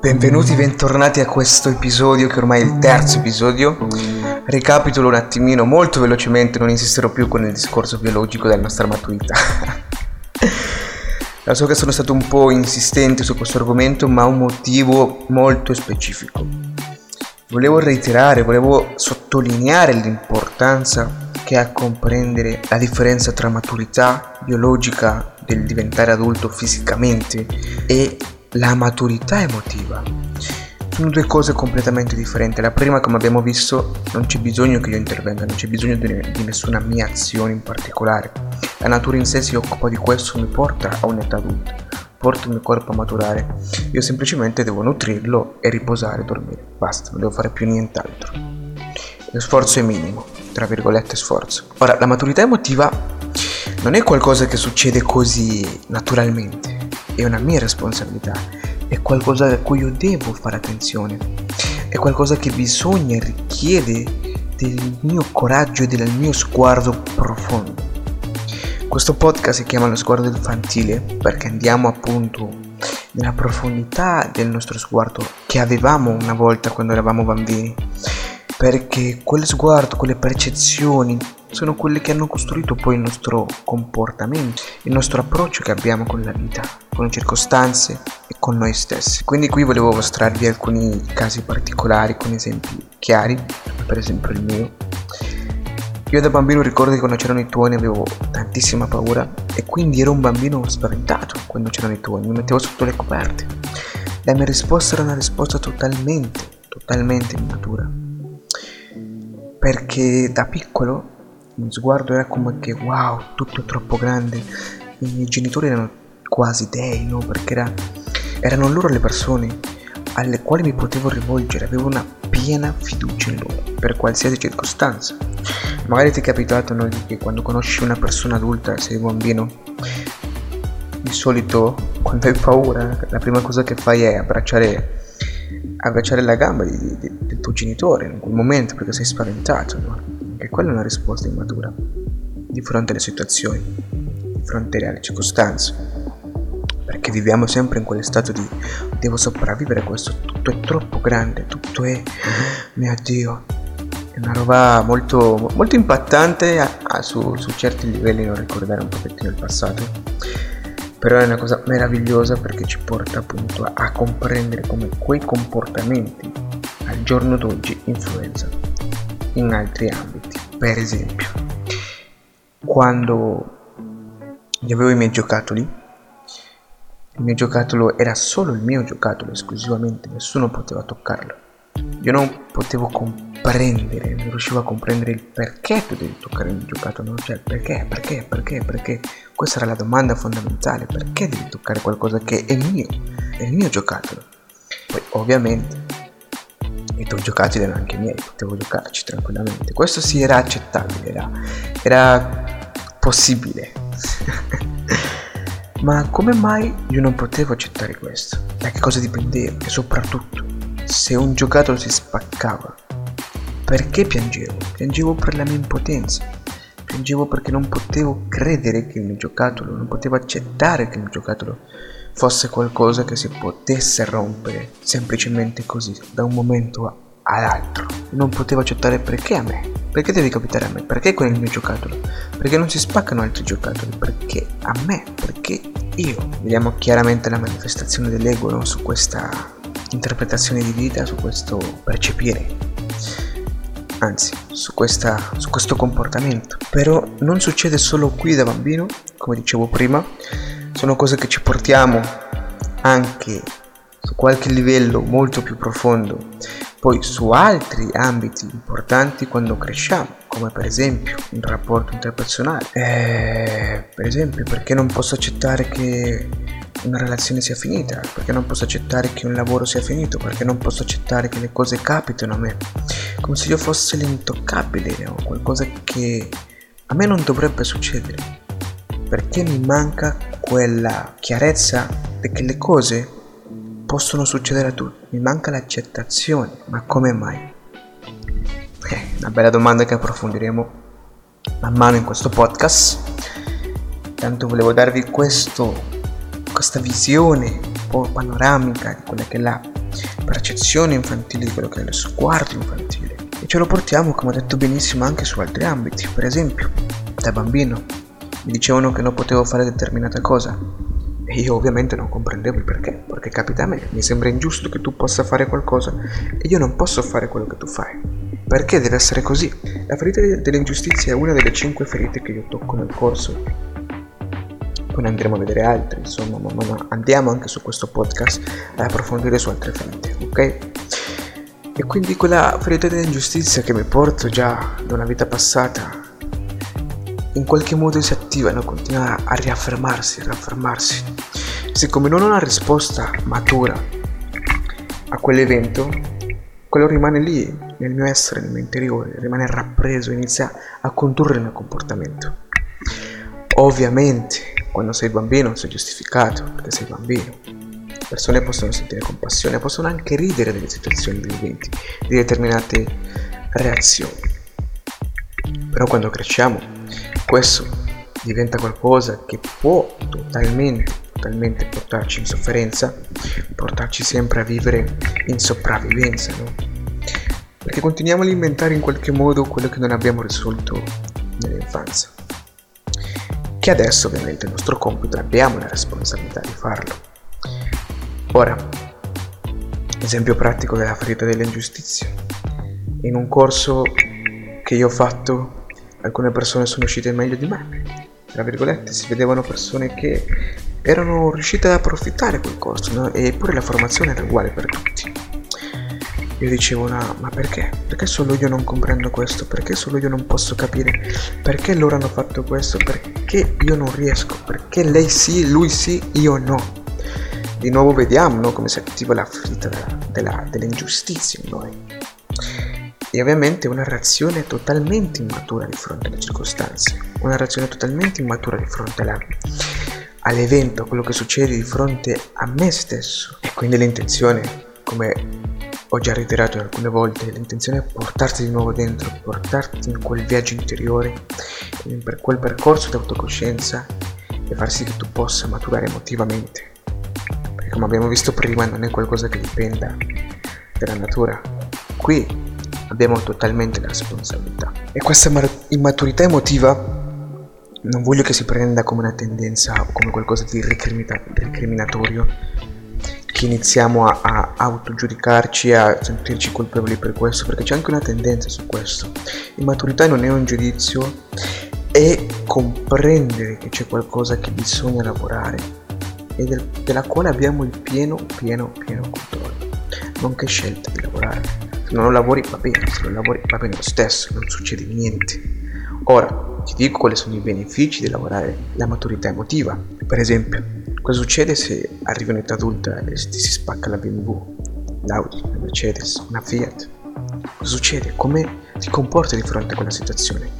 Benvenuti, bentornati a questo episodio che ormai è il terzo episodio. Ricapitolo un attimino molto velocemente, non insisterò più con il discorso biologico della nostra maturità. Lo so che sono stato un po' insistente su questo argomento, ma ha un motivo molto specifico. Volevo reiterare, volevo sottolineare l'importanza che ha a comprendere la differenza tra maturità biologica del diventare adulto fisicamente e la maturità emotiva. Sono due cose completamente differenti. La prima, come abbiamo visto, non c'è bisogno che io intervenga, non c'è bisogno di, nessuna mia azione in particolare. La natura in sé si occupa di questo, mi porta a un'età adulta, porta il mio corpo a maturare. Io semplicemente devo nutrirlo e riposare, dormire. Basta, non devo fare più nient'altro. Lo sforzo è minimo tra virgolette sforzo. Ora, la maturità emotiva non è qualcosa che succede così naturalmente, è una mia responsabilità, è qualcosa a cui io devo fare attenzione, è qualcosa che bisogna e richiede del mio coraggio e del mio sguardo profondo. Questo podcast si chiama Lo sguardo infantile perché andiamo appunto nella profondità del nostro sguardo che avevamo una volta quando eravamo bambini. Perché quel sguardo, quelle percezioni sono quelle che hanno costruito poi il nostro comportamento, il nostro approccio che abbiamo con la vita, con le circostanze e con noi stessi. Quindi qui volevo mostrarvi alcuni casi particolari con esempi chiari, per esempio il mio. Io da bambino ricordo che quando c'erano i tuoni avevo tantissima paura e quindi ero un bambino spaventato quando c'erano i tuoni, mi mettevo sotto le coperte. La mia risposta era una risposta totalmente, totalmente immatura perché da piccolo mio sguardo era come che wow, tutto è troppo grande. I miei genitori erano quasi dei, no? Perché era, erano loro le persone alle quali mi potevo rivolgere, avevo una piena fiducia in loro, per qualsiasi circostanza. Magari ti è capitato no, che quando conosci una persona adulta, sei bambino, di solito quando hai paura, la prima cosa che fai è abbracciare abbracciare la gamba di, di, del tuo genitore in quel momento perché sei spaventato, no? E quella è una risposta immatura di fronte alle situazioni, di fronte alle circostanze. Perché viviamo sempre in quel stato di devo sopravvivere questo, tutto è troppo grande, tutto è mio Dio. È una roba molto, molto impattante a, a, su, su certi livelli non ricordare un pochettino il passato però è una cosa meravigliosa perché ci porta appunto a, a comprendere come quei comportamenti al giorno d'oggi influenzano in altri ambiti. Per esempio, quando avevo i miei giocattoli, il mio giocattolo era solo il mio giocattolo esclusivamente, nessuno poteva toccarlo. Io non potevo comprendere, non riuscivo a comprendere il perché tu devi toccare il mio giocattolo, cioè perché, perché, perché, perché. Questa era la domanda fondamentale, perché devi toccare qualcosa che è mio, è il mio giocattolo. Poi ovviamente i tuoi giocattoli erano anche miei, potevo giocarci tranquillamente. Questo sì era accettabile, era, era possibile. Ma come mai io non potevo accettare questo? Da che cosa dipendeva? E soprattutto, se un giocattolo si spaccava, perché piangevo? Piangevo per la mia impotenza Piangevo perché non potevo credere che il mio giocattolo, non potevo accettare che il mio giocattolo fosse qualcosa che si potesse rompere semplicemente così, da un momento all'altro. Non potevo accettare perché a me, perché deve capitare a me, perché con il mio giocattolo, perché non si spaccano altri giocattoli, perché a me, perché io. Vediamo chiaramente la manifestazione dell'ego no? su questa interpretazione di vita, su questo percepire anzi su, questa, su questo comportamento. Però non succede solo qui da bambino, come dicevo prima, sono cose che ci portiamo anche su qualche livello molto più profondo, poi su altri ambiti importanti quando cresciamo, come per esempio un rapporto interpersonale. Eh, per esempio, perché non posso accettare che una relazione sia finita, perché non posso accettare che un lavoro sia finito, perché non posso accettare che le cose capitano a me, come se io fossi l'intoccabile o qualcosa che a me non dovrebbe succedere, perché mi manca quella chiarezza che le cose possono succedere a tutti, mi manca l'accettazione, ma come mai? Eh, una bella domanda che approfondiremo man mano in questo podcast. Tanto volevo darvi questo questa visione po' panoramica di quella che è la percezione infantile, di quello che è lo sguardo infantile. E ce lo portiamo, come ho detto benissimo, anche su altri ambiti. Per esempio, da bambino dicevano che non potevo fare determinata cosa. E io ovviamente non comprendevo il perché, perché capita a me, mi sembra ingiusto che tu possa fare qualcosa e io non posso fare quello che tu fai. Perché deve essere così? La ferita dell'ingiustizia è una delle cinque ferite che io tocco nel corso. Poi ne andremo a vedere altre, insomma, ma andiamo anche su questo podcast ad approfondire su altre ferite, ok? E quindi quella ferita dell'ingiustizia che mi porto già da una vita passata in qualche modo si attivano, continua a riaffermarsi, a riaffermarsi. Siccome non ho una risposta matura a quell'evento, quello rimane lì, nel mio essere, nel mio interiore, rimane rappreso, inizia a condurre il mio comportamento. Ovviamente, quando sei bambino sei giustificato, perché sei bambino. Le persone possono sentire compassione, possono anche ridere delle situazioni, degli eventi, di determinate reazioni. Però quando cresciamo questo diventa qualcosa che può totalmente, totalmente portarci in sofferenza, portarci sempre a vivere in sopravvivenza, no? Perché continuiamo a alimentare in qualche modo quello che non abbiamo risolto nell'infanzia. Che adesso ovviamente è il nostro compito, abbiamo la responsabilità di farlo. Ora, esempio pratico della ferita dell'ingiustizia. In un corso che io ho fatto alcune persone sono uscite meglio di me, tra virgolette, si vedevano persone che erano riuscite ad approfittare quel corso, no? eppure la formazione era uguale per tutti. Io dicevo, no, ma perché? Perché solo io non comprendo questo? Perché solo io non posso capire? Perché loro hanno fatto questo? Perché io non riesco? Perché lei sì, lui sì, io no? Di nuovo vediamo no, come si attiva la ferita della, della, dell'ingiustizia in noi e ovviamente una reazione totalmente immatura di fronte alle circostanze, una reazione totalmente immatura di fronte alla, all'evento, a quello che succede di fronte a me stesso. E quindi l'intenzione, come ho già reiterato alcune volte, l'intenzione è portarti di nuovo dentro, portarti in quel viaggio interiore, in quel percorso di autocoscienza e far sì che tu possa maturare emotivamente. Perché come abbiamo visto prima non è qualcosa che dipenda dalla natura. Qui abbiamo totalmente la responsabilità. E questa immaturità emotiva non voglio che si prenda come una tendenza o come qualcosa di recriminatorio, che iniziamo a, a autogiudicarci, a sentirci colpevoli per questo, perché c'è anche una tendenza su questo. Immaturità non è un giudizio, è comprendere che c'è qualcosa che bisogna lavorare e del, della quale abbiamo il pieno, pieno, pieno controllo, nonché scelta di lavorare. Se non lavori va bene, se non lavori va bene lo stesso, non succede niente. Ora, ti dico quali sono i benefici di lavorare la maturità emotiva. Per esempio, cosa succede se arrivi in età adulta e ti si spacca la BMW, l'Audi, la Mercedes, una Fiat? Cosa succede? Come ti comporti di fronte a quella situazione?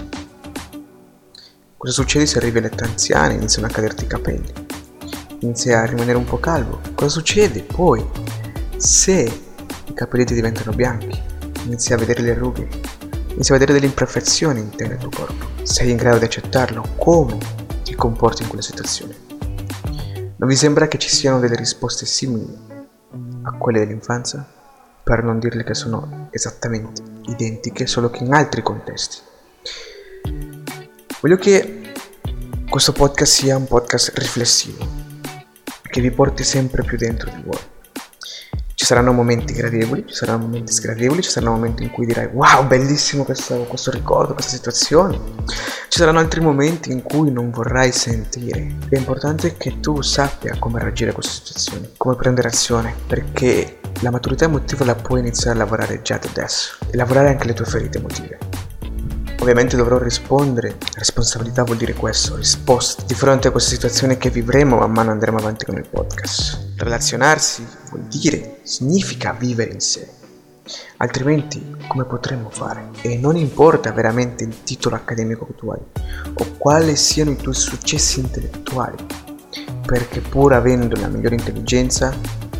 Cosa succede se arrivi all'età anziana e iniziano a caderti i capelli? Inizi a rimanere un po' calvo? Cosa succede poi se i capelli ti diventano bianchi, inizi a vedere le rughe, inizi a vedere delle imperfezioni interne nel tuo corpo. Sei in grado di accettarlo? Come ti comporti in quella situazione? Non vi sembra che ci siano delle risposte simili a quelle dell'infanzia? Per non dirle che sono esattamente identiche, solo che in altri contesti. Voglio che questo podcast sia un podcast riflessivo, che vi porti sempre più dentro di voi saranno momenti gradevoli, ci saranno momenti sgradevoli, ci saranno momenti in cui dirai wow, bellissimo questo, questo ricordo, questa situazione. Ci saranno altri momenti in cui non vorrai sentire. È importante che tu sappia come reagire a questa situazione, come prendere azione, perché la maturità emotiva la puoi iniziare a lavorare già da adesso e lavorare anche le tue ferite emotive. Ovviamente dovrò rispondere, responsabilità vuol dire questo, risposta di fronte a questa situazione che vivremo man mano andremo avanti con il podcast. Relazionarsi vuol dire, significa vivere in sé. Altrimenti come potremmo fare? E non importa veramente il titolo accademico che tu hai o quali siano i tuoi successi intellettuali, perché pur avendo la migliore intelligenza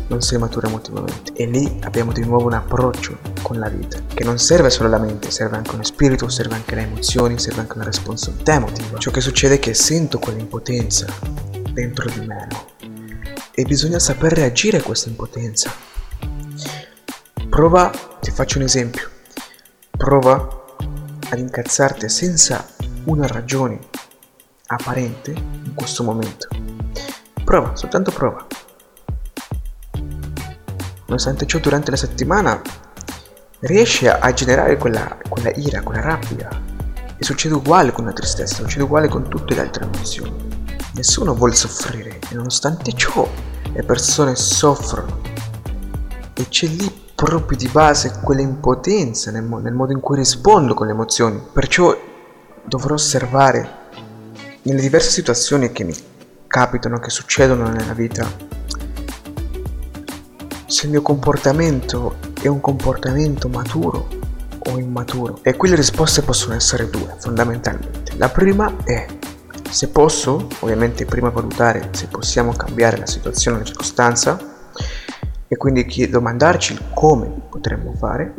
non sei maturo emotivamente. E lì abbiamo di nuovo un approccio con la vita, che non serve solo la mente, serve anche uno spirito, serve anche le emozioni, serve anche una responsabilità emotiva. Ciò che succede è che sento quell'impotenza dentro di me, e bisogna saper reagire a questa impotenza. Prova, ti faccio un esempio, prova ad incazzarti senza una ragione apparente in questo momento. Prova, soltanto prova. Nonostante ciò, durante la settimana riesci a generare quella, quella ira, quella rabbia. E succede uguale con la tristezza, succede uguale con tutte le altre emozioni. Nessuno vuole soffrire e nonostante ciò le persone soffrono. E c'è lì proprio di base quella impotenza nel, nel modo in cui rispondo con le emozioni. Perciò dovrò osservare nelle diverse situazioni che mi capitano, che succedono nella vita, se il mio comportamento è un comportamento maturo o immaturo. E qui le risposte possono essere due, fondamentalmente. La prima è se posso, ovviamente prima valutare se possiamo cambiare la situazione, la circostanza, e quindi domandarci come potremmo fare.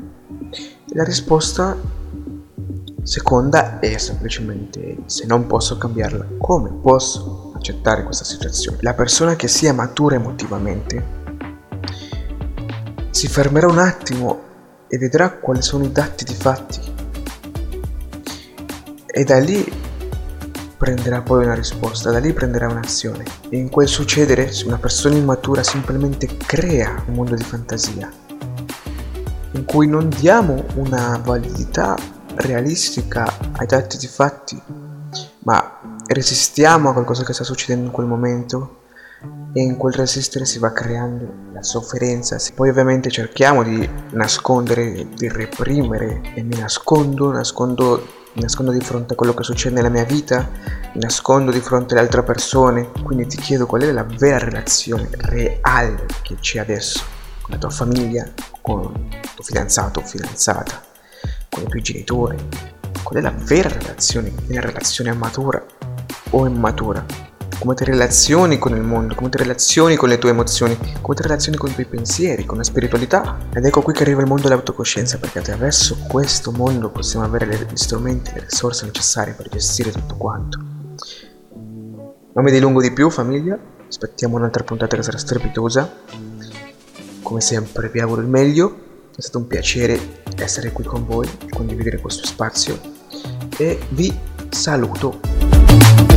La risposta seconda è semplicemente se non posso cambiarla, come posso accettare questa situazione. La persona che sia matura emotivamente si fermerà un attimo e vedrà quali sono i dati di fatti e da lì prenderà poi una risposta, da lì prenderà un'azione. E in quel succedere, una persona immatura semplicemente crea un mondo di fantasia, in cui non diamo una validità realistica ai dati di fatti, ma resistiamo a qualcosa che sta succedendo in quel momento e in quel resistere si va creando la sofferenza. Poi ovviamente cerchiamo di nascondere, di reprimere. E mi nascondo, nascondo nascondo di fronte a quello che succede nella mia vita, mi nascondo di fronte alle altre persone, quindi ti chiedo qual è la vera relazione reale che c'è adesso con la tua famiglia, con il tuo fidanzato o fidanzata, con i tuoi genitori, qual è la vera relazione, una relazione matura o immatura come ti relazioni con il mondo, come ti relazioni con le tue emozioni, come ti relazioni con i tuoi pensieri, con la spiritualità. Ed ecco qui che arriva il mondo dell'autocoscienza, perché attraverso questo mondo possiamo avere gli strumenti, le risorse necessarie per gestire tutto quanto. Non mi dilungo di più, famiglia. Aspettiamo un'altra puntata che sarà strepitosa. Come sempre vi auguro il meglio. È stato un piacere essere qui con voi, condividere questo spazio e vi saluto.